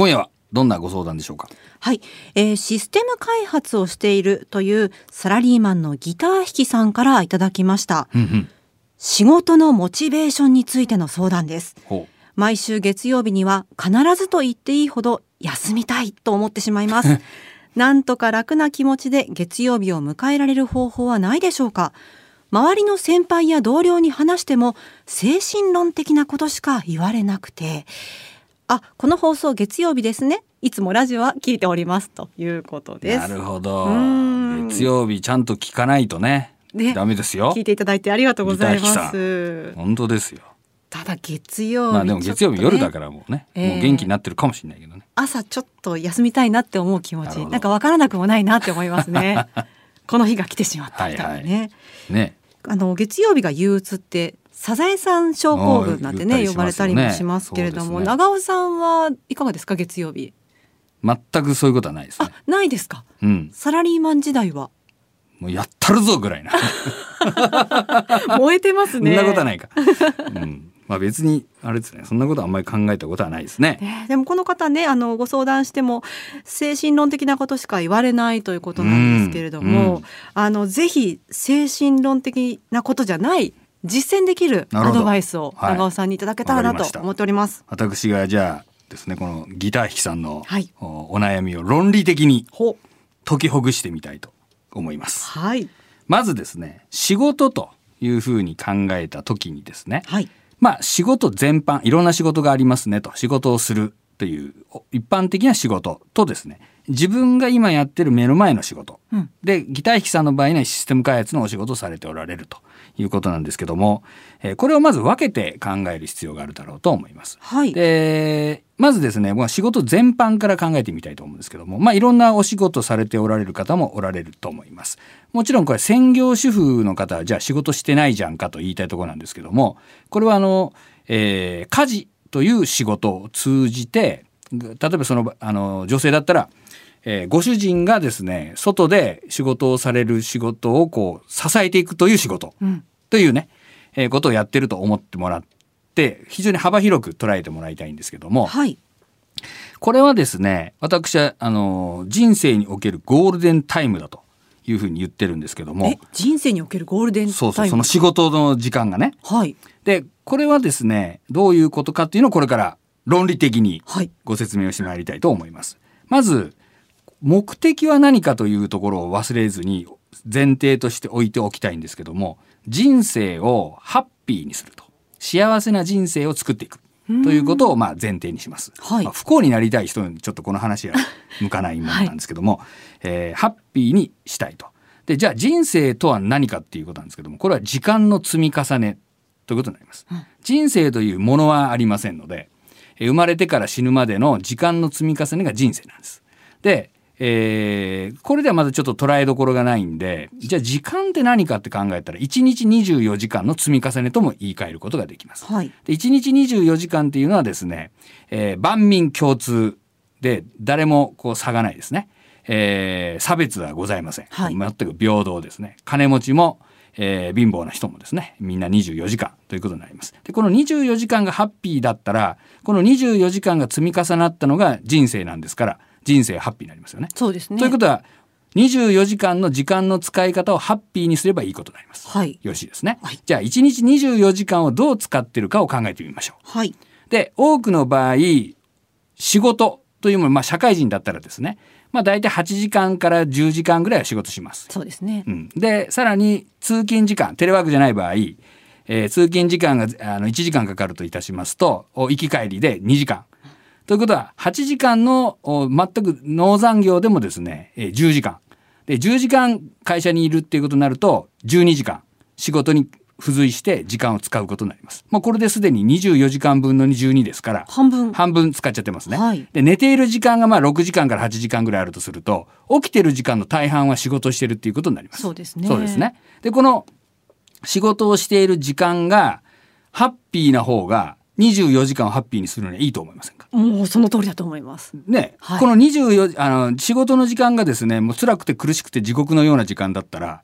今夜はどんなご相談でしょうか？はい、えーシステム開発をしているというサラリーマンのギター弾きさんからいただきました。うんうん仕事のモチベーションについての相談です。ほ毎週月曜日には必ずと言っていいほど休みたいと思ってしまいます。なんとか楽な気持ちで月曜日を迎えられる方法はないでしょうか周りの先輩や同僚に話しても精神論的なことしか言われなくてあこの放送月曜日ですね。いつもラジオは聞いておりますということうです。なるほど。ん。月曜日ちゃんと聞かないとね。ね。ダメですよ。聞いていただいてありがとうございます。本当ですよ。ただ月曜日、まあでも月曜日夜だらからもうねええ。もう元気になってるかもしれないけどね。朝ちょっと休みたいなって思う気持ち。なんかわからなくもないなって思いますね。この日が来てしまったみたいなね、はい。ね。あの月曜日が憂鬱ってサザエさん症候群なんてねね。呼ばれたりもしますけれども、ね。長尾さんはいかがですか？月曜日。全くそういうことはないですね。あないですか？うん。サラリーマン時代は？もうやったるぞぐらいな。燃えてますそねんなことはないか。うん。まあ別にあれですね。そんなことはあんまり考えたことはないですね。ねでもこの方ねあのご相談しても精神論的なことしか言われないということなんですけれども、うん。あのぜひ精神論的なことじゃない実践できるアドバイスをはい。長尾さんにいただけたらなと思っております。私がじゃあですねこのギター弾きさんのはい。おお悩みを論理的にほ解きほぐしてみたいと思います。はい。まずですね仕事というふうに考えた時にですねはい。まあ仕事全般いろんな仕事がありますねと仕事をするというお一般的な仕事とですね自分が今やってる目の前の仕事、うん。でギター弾きさんの場合にはシステム開発のお仕事をされておられるということなんですけども、えーこれをまず分けて考える必要があるだろうと思います。はい。でまずですねまあ仕事全般から考えてみたいと思うんですけどもまあいろんなお仕事されておられる方もおられると思います。もちろんこれ専業主婦の方はじゃあ仕事してないじゃんかと言いたいところなんですけどもこれはあの、えー家事という仕事を通じて例えばそのあの女性だったらえーご主人がですね外で仕事をされる仕事をこう支えていくという仕事。うん。というね、えーことをやってると思ってもらって非常に幅広く捉えてもらいたいんですけども。はい。これはですね私はあの人生におけるゴールデンタイムだというふうに言ってるんですけども。え人生におけるゴールデンタイム？そうそうその仕事の時間がね。はい。でこれはですねどういうことかっていうのをこれから論理的にはい。ご説明をしてまいりたいと思います。まず目的は何かというところを忘れずに前提として置いておきたいんですけども人生をハッピーにすると。幸せな人生を作っていくということをまあ前提にします、はい。まあ不幸になりたい人にちょっとこの話は向かないものなんですけども、えーハッピーにしたいと。でじゃあ人生とは何かっていうことなんですけどもこれは時間の積み重ねということになります、人生というものはありませんのでえー生まれてから死ぬまでの時間の積み重ねが人生なんです。で、えーこれではまだちょっと捉えどころがないんでじゃあ時間って何かって考えたら1日24時間の積み重ねとも言い換えることができます。はい。で1日24時間っていうのはですね、えー万民共通で誰もこう差がないですね、えー差別はございません、はい。全く平等ですね。金持ちも、えー貧乏な人もですねみんな24時間ということになります。でこの24時間がハッピーだったらこの24時間が積み重なったのが人生なんですから人生ハッピーになりますよねそうですねということは24時間の時間の使い方をハッピーにすればいいことになります。はいよろしいですね。はいじゃあ1日24時間をどう使ってるかを考えてみましょう。はいで多くの場合仕事というもの、まあ、社会人だったらですね、まあ、大体8時間から10時間ぐらいは仕事します。そうですねうん、でさらに通勤時間テレワークじゃない場合、えー通勤時間があの1時間かかるといたしますとお行き帰りで2時間。ということは8時間のお全く農残業でもですね、えー10時間で10時間会社にいるっていうことになると12時間仕事に付随して時間を使うことになります。まあ、これですでに24時間分の12ですから半分半分使っちゃってますね。はいで寝ている時間がまあ6時間から8時間ぐらいあるとすると起きてる時間の大半は仕事をしてるっていうことになります。そうですねそうですね。でこの仕事をしている時間がハッピーな方が24時間をハッピーにするのにはいいと思いませんか？もうその通りだと思います。ね、はい。この24あの仕事の時間がですねもう辛くて苦しくて地獄のような時間だったら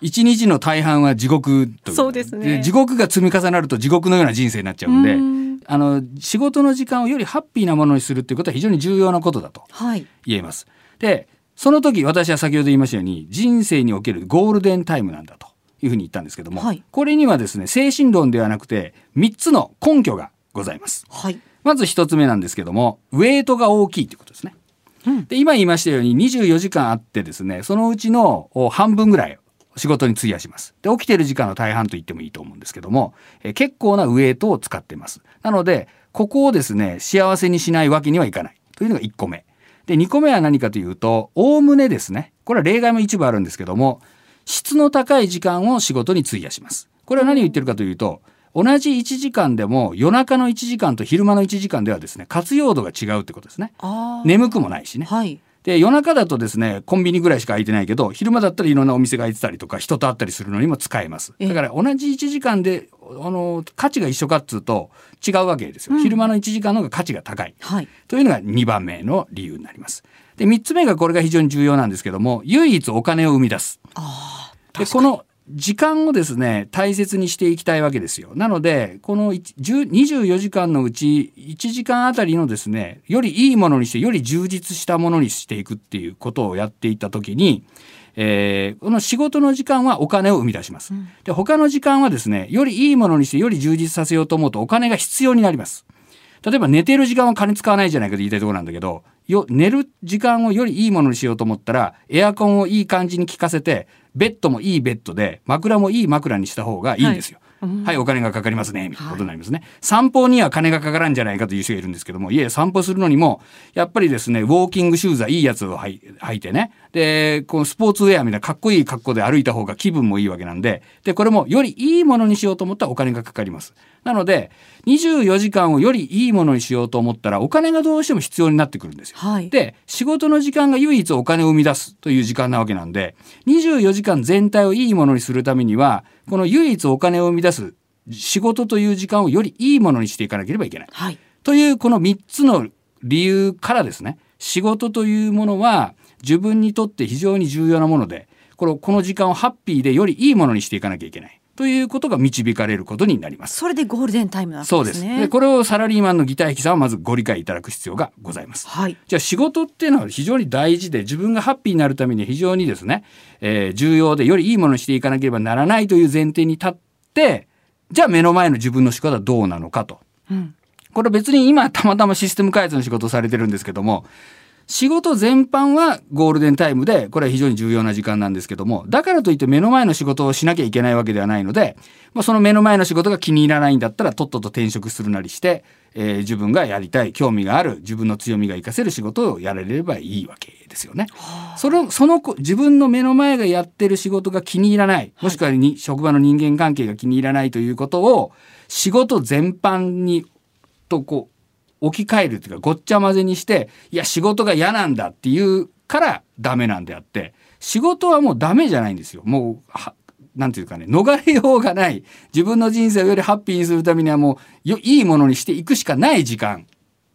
一日の大半は地獄といそうですね。地獄が積み重なると地獄のような人生になっちゃうんでうん。あの仕事の時間をよりハッピーなものにするっていうことは非常に重要なことだとはい。言えます。でその時私は先ほど言いましたように人生におけるゴールデンタイムなんだというふうに言ったんですけども、はいこれにはですね精神論ではなくて3つの根拠がございます。はい。まず1つ目なんですけどもウェイトが大きいということですね。うんで今言いましたように24時間あってですねそのうちのお半分ぐらい仕事に費やします。で起きてる時間の大半と言ってもいいと思うんですけども、えー結構なウェイトを使ってます。なのでここをですね幸せにしないわけにはいかないというのが1個目。で2個目は何かというとおおむねですねこれは例外も一部あるんですけども質の高い時間を仕事に費やします。これは何を言ってるかというと同じ1時間でも夜中の1時間と昼間の1時間ではですね活用度が違うってことですね。眠くもないしね。はい。で夜中だとですねコンビニぐらいしか空いてないけど昼間だったらいろんなお店が開いてたりとか人と会ったりするのにも使えますええだから同じ1時間であの価値が一緒かっつうと違うわけですよ、うん昼間の1時間の方が価値が高いはい。というのが2番目の理由になりますで3つ目がこれが非常に重要なんですけども唯一お金を生み出すああ。でこの時間をですね大切にしていきたいわけですよ。なのでこの1 10 24時間のうち1時間あたりのですねよりいいものにしてより充実したものにしていくっていうことをやっていった時に、えーこの仕事の時間はお金を生み出します、うん。で他の時間はですねよりいいものにしてより充実させようと思うとお金が必要になります例えば寝てる時間は金使わないじゃないかと言いたいところなんだけどよ寝る時間をよりいいものにしようと思ったらエアコンをいい感じに効かせてベッドもいいベッドで枕もいい枕にした方がいいんですよ。うん。はい、お金がかかりますね。みたいなことになりますね、散歩には金がかからんじゃないかという人がいるんですけどもいえ散歩するのにもやっぱりですねウォーキングシューズはいいやつを履い履いてね。でこのスポーツウェアみたいなかっこいい格好で歩いた方が気分もいいわけなんで。でこれもよりいいものにしようと思ったらお金がかかります。なので24時間をよりいいものにしようと思ったらお金がどうしても必要になってくるんですよ。はい。で仕事の時間が唯一お金を生み出すという時間なわけなんで24時間全体をいいものにするためにはこの唯一お金を生み出す仕事という時間をよりいいものにしていかなければいけない。はい。というこの3つの理由からですね仕事というものは自分にとって非常に重要なものでこのこの時間をハッピーでよりいいものにしていかなきゃいけないということが導かれることになります。それでゴールデンタイムなんですね。そうです。でこれをサラリーマンのギター弾きさんはまずご理解いただく必要がございます。はい。じゃあ仕事っていうのは非常に大事で自分がハッピーになるために非常にですね、えー重要でよりいいものにしていかなければならないという前提に立ってじゃあ目の前の自分の仕事はどうなのかと。うん。これ別に今たまたまシステム開発の仕事をされてるんですけども仕事全般はゴールデンタイムでこれは非常に重要な時間なんですけどもだからといって目の前の仕事をしなきゃいけないわけではないので、まあ、その目の前の仕事が気に入らないんだったらとっとと転職するなりして、えー自分がやりたい興味がある自分の強みが活かせる仕事をやれればいいわけですよね。そのその子自分の目の前がやってる仕事が気に入らないもしくはに、職場の人間関係が気に入らないということを仕事全般にとこう置き換えるっていうかごっちゃ混ぜにしていや仕事が嫌なんだっていうからダメなんであって仕事はもうダメじゃないんですよ。もうはなんていうかね逃れようがない自分の人生をよりハッピーにするためにはもうよいいものにしていくしかない時間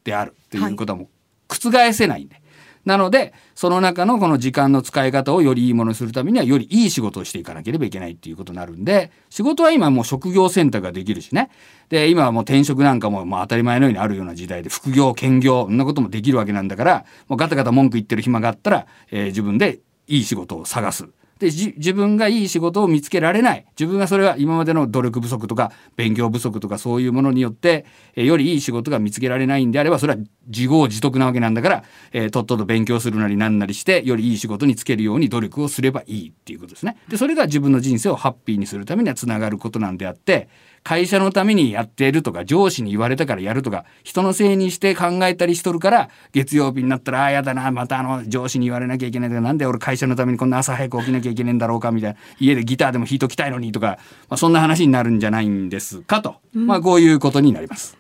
であるっていうことはもう覆せないんで。なのでその中のこの時間の使い方をよりいいものにするためにはよりいい仕事をしていかなければいけないっていうことになるんで仕事は今もう職業選択ができるしねで今はもう転職なんかもまあ当たり前のようにあるような時代で副業兼業そんなこともできるわけなんだからもうガタガタ文句言ってる暇があったら、えー自分でいい仕事を探す。で自分がいい仕事を見つけられない自分がそれは今までの努力不足とか勉強不足とかそういうものによって、えよりいい仕事が見つけられないんであればそれは自業自得なわけなんだから、えーとっとと勉強するなりなんなりしてよりいい仕事につけるように努力をすればいいっていうことですね。でそれが自分の人生をハッピーにするためにはつながることなんであって会社のためにやっているとか上司に言われたからやるとか人のせいにして考えたりしとるから月曜日になったらああやだなまたあの上司に言われなきゃいけないとかなんで俺会社のためにこんな朝早く起きなきゃいけないんだろうかみたいな家でギターでも弾いときたいのにとか、まあ、そんな話になるんじゃないんです。かと、まあこういうことになります。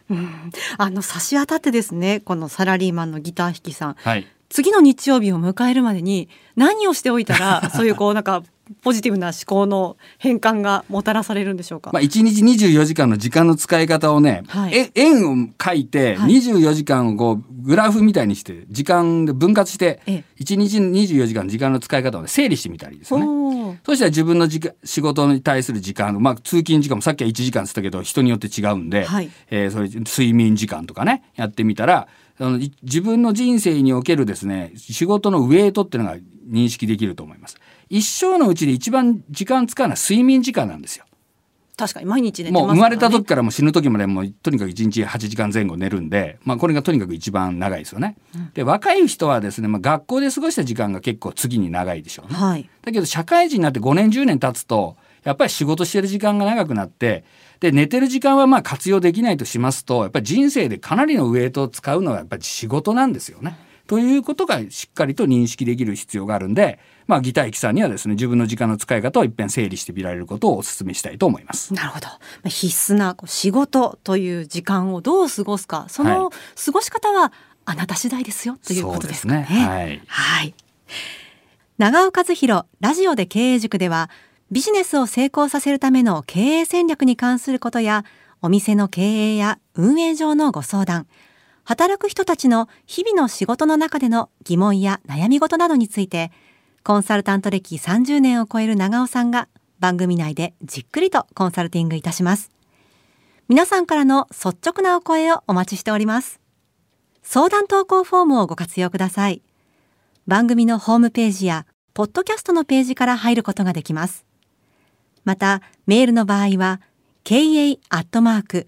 あの差し当たってですねこのサラリーマンのギター弾きさん。はい。次の日曜日を迎えるまでに何をしておいたら そういうこうなんかポジティブな思考の変換がもたらされるんでしょうか？まあ、1日24時間の時間の使い方をね、はい。え円を書いてはい。24時間をこうグラフみたいにして時間で分割してええ。1日24時間の時間の使い方を、ね、整理してみたりですよね。そしたら自分の時間仕事に対する時間、まあ、通勤時間もさっきは1時間って言ったけど人によって違うんで、はい。えーそれ睡眠時間とかねやってみたらあのい自分の人生におけるですね仕事のウェイトっていうのが認識できると思います。一生のうちで一番時間使うのは睡眠時間なんですよ。確かに毎日寝てますもう生まれた時からもう死ぬ時までもうとにかく1日8時間前後寝るんで、まあ、これがとにかく一番長いですよね。で若い人はですね、まあ、学校で過ごした時間が結構次に長いでしょうね。はいだけど社会人になって5年10年経つとやっぱり仕事してる時間が長くなってで寝てる時間はまあ活用できないとしますとやっぱり人生でかなりのウェイトを使うのはやっぱり仕事なんですよね。ということがしっかりと認識できる必要があるんで、まあ、ギターキさんにはですね自分の時間の使い方を一遍整理してみられることをお勧めしたいと思います。なるほど。まあ必須な仕事という時間をどう過ごすか、そのは過ごし方はあなた次第ですよということですかね。ねはいはい。長尾和弘ラジオで経営塾ではビジネスを成功させるための経営戦略に関することやお店の経営や運営上のご相談働く人たちの日々の仕事の中での疑問や悩み事などについてコンサルタント歴30年を超える長尾さんが番組内でじっくりとコンサルティングいたします。皆さんからの率直なお声をお待ちしております。相談投稿フォームをご活用ください。番組のホームページやポッドキャストのページから入ることができます。またメールの場合は ka.joqr.net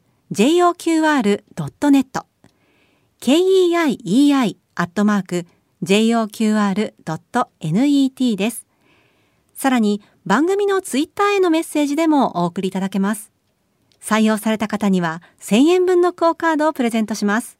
keei.joqr.net です。さらに番組のツイッターへのメッセージでもお送りいただけます。採用された方には1000円分のクオカードをプレゼントします。